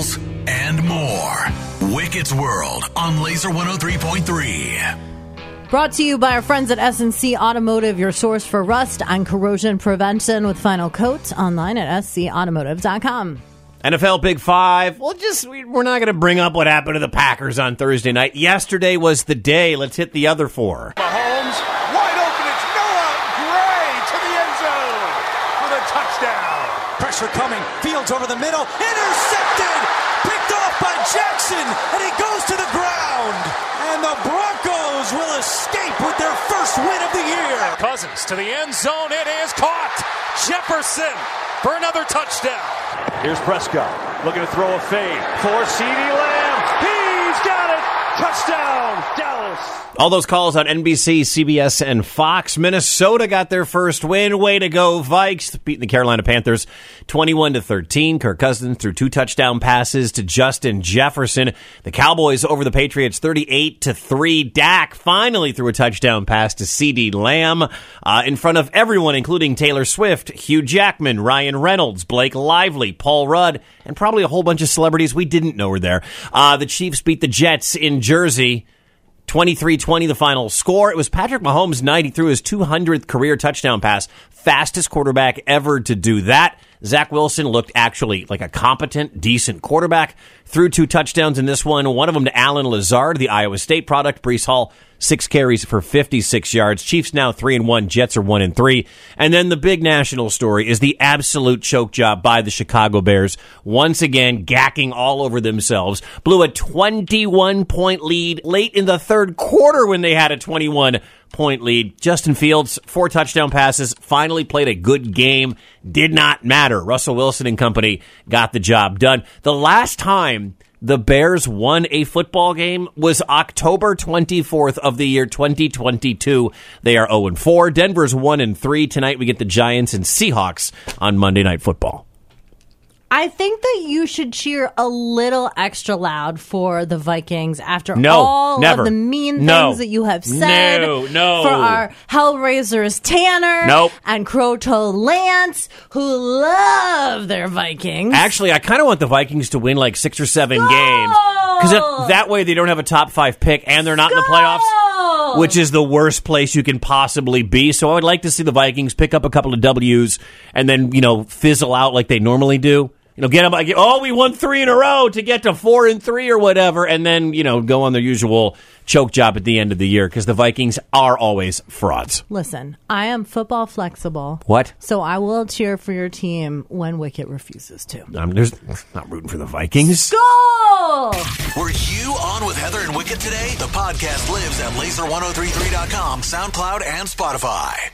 deals, and more. Wicket's World on Laser 103.3. Brought to you by our friends at SNC Automotive, your source for rust and corrosion prevention with final coat online at scautomotive.com. NFL Big Five. Well, just we- we're not going to bring up what happened to the Packers on Thursday night. Yesterday was the day. Let's hit the other four. Mahomes, wide open. It's Noah Gray to the end zone for the touchdown. Pressure coming. Fields over the middle. Intercepted. Picked off by Jackson. And he goes to the ground. And the Broncos will escape with their first win of the year. Cousins to the end zone. It is caught. Jefferson for another touchdown. Here's Prescott looking to throw a fade for CeeDee Lamb. He's got it. Touchdown, Dallas. All those calls on NBC, CBS, and Fox. Minnesota got their first win. Way to go, Vikes! Beating the Carolina Panthers 21 to 13. Kirk Cousins threw two touchdown passes to Justin Jefferson. The Cowboys over the Patriots 38 to 3. Dak finally threw a touchdown pass to CeeDee Lamb uh, in front of everyone, including Taylor Swift, Hugh Jackman, Ryan Reynolds, Blake Lively, Paul Rudd, and probably a whole bunch of celebrities we didn't know were there. Uh, the Chiefs beat the Jets in Jersey. 23-20 the final score. It was Patrick Mahomes' night. He threw his 200th career touchdown pass. Fastest quarterback ever to do that. Zach Wilson looked actually like a competent, decent quarterback. Threw two touchdowns in this one. One of them to Allen Lazard, the Iowa State product. Breece Hall, six carries for 56 yards. Chiefs now three and one. Jets are one and three. And then the big national story is the absolute choke job by the Chicago Bears. Once again, gacking all over themselves. Blew a 21 point lead late in the third quarter when they had a 21 point lead. Justin Fields, four touchdown passes, finally played a good game. Did not matter. Russell Wilson and company got the job done. The last time the Bears won a football game was October 24th of the year 2022. They are 0 4. Denver's 1 and 3. Tonight we get the Giants and Seahawks on Monday Night Football. I think that you should cheer a little extra loud for the Vikings after No, all never. of the mean No. things that you have said. No, no. For our Hellraisers Tanner Nope. and Croto Lance, who love their Vikings. Actually, I kind of want the Vikings to win like six or seven games because that way they don't have a top five pick and they're not in the playoffs, which is the worst place you can possibly be. So I would like to see the Vikings pick up a couple of W's and then you know fizzle out like they normally do. You know, get them. like, Oh, we won three in a row to get to four and three or whatever, and then you know go on their usual choke job at the end of the year because the Vikings are always frauds. Listen, I am football flexible. What? So I will cheer for your team when Wicket refuses to. I'm there's not rooting for the Vikings. Goal! Were you on with Heather and Wicket today? The podcast lives at laser1033.com, SoundCloud, and Spotify.